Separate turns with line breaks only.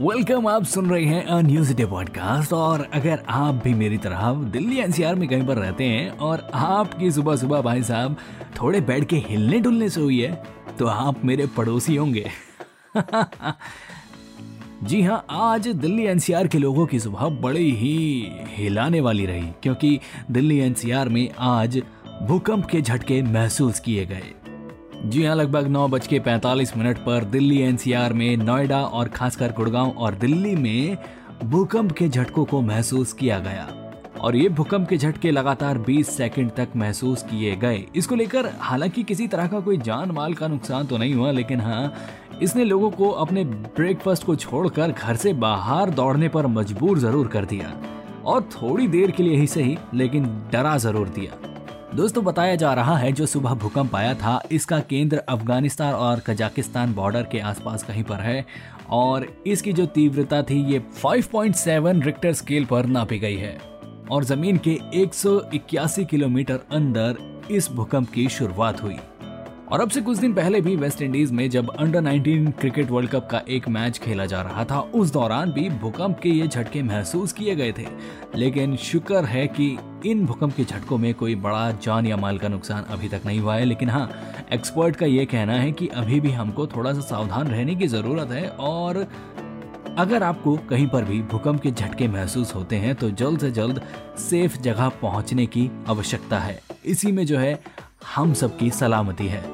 Welcome आप सुन रहे हैं अ न्यूज़ डे पॉडकास्ट और अगर आप भी मेरी तरह दिल्ली एनसीआर में कहीं पर रहते हैं और आपकी सुबह सुबह भाई साहब थोड़े बैठ के हिलने डुलने से हुई है तो आप मेरे पड़ोसी होंगे। जी हाँ आज दिल्ली एनसीआर के लोगों की सुबह बड़ी ही हिलाने वाली रही, क्योंकि दिल्ली एनसीआर में आज भूकंप के झटके महसूस किए गए। जी हाँ लगभग नौ बज के पैंतालीस मिनट पर दिल्ली एनसीआर में नोएडा और खासकर गुड़गांव और दिल्ली में भूकंप के झटकों को महसूस किया गया। और ये भूकंप के झटके लगातार 20 सेकंड तक महसूस किए गए। इसको लेकर हालाँकि किसी तरह का कोई जान माल का नुकसान तो नहीं हुआ, लेकिन हाँ इसने लोगों को अपने ब्रेकफास्ट को छोड़कर घर से बाहर दौड़ने पर मजबूर ज़रूर कर दिया। और थोड़ी देर के लिए ही सही, लेकिन डरा ज़रूर दिया। दोस्तों, बताया जा रहा है जो सुबह भूकंप आया था, इसका केंद्र अफ़गानिस्तान और कजाकिस्तान बॉर्डर के आसपास कहीं पर है और इसकी जो तीव्रता थी, ये 5.7 रिक्टर स्केल पर नापी गई है और ज़मीन के 181 किलोमीटर अंदर इस भूकंप की शुरुआत हुई। और अब से कुछ दिन पहले भी वेस्ट इंडीज में जब अंडर 19 क्रिकेट वर्ल्ड कप का एक मैच खेला जा रहा था, उस दौरान भी भूकंप के ये झटके महसूस किए गए थे। लेकिन शुक्र है कि इन भूकंप के झटकों में कोई बड़ा जान या माल का नुकसान अभी तक नहीं हुआ है। लेकिन हाँ एक्सपर्ट का ये कहना है कि अभी भी हमको थोड़ा सा सावधान रहने की ज़रूरत है और अगर आपको कहीं पर भी भूकंप के झटके महसूस होते हैं तो जल्द से जल्द सेफ़ जगह पहुँचने की आवश्यकता है। इसी में जो है, हम सबकी सलामती है।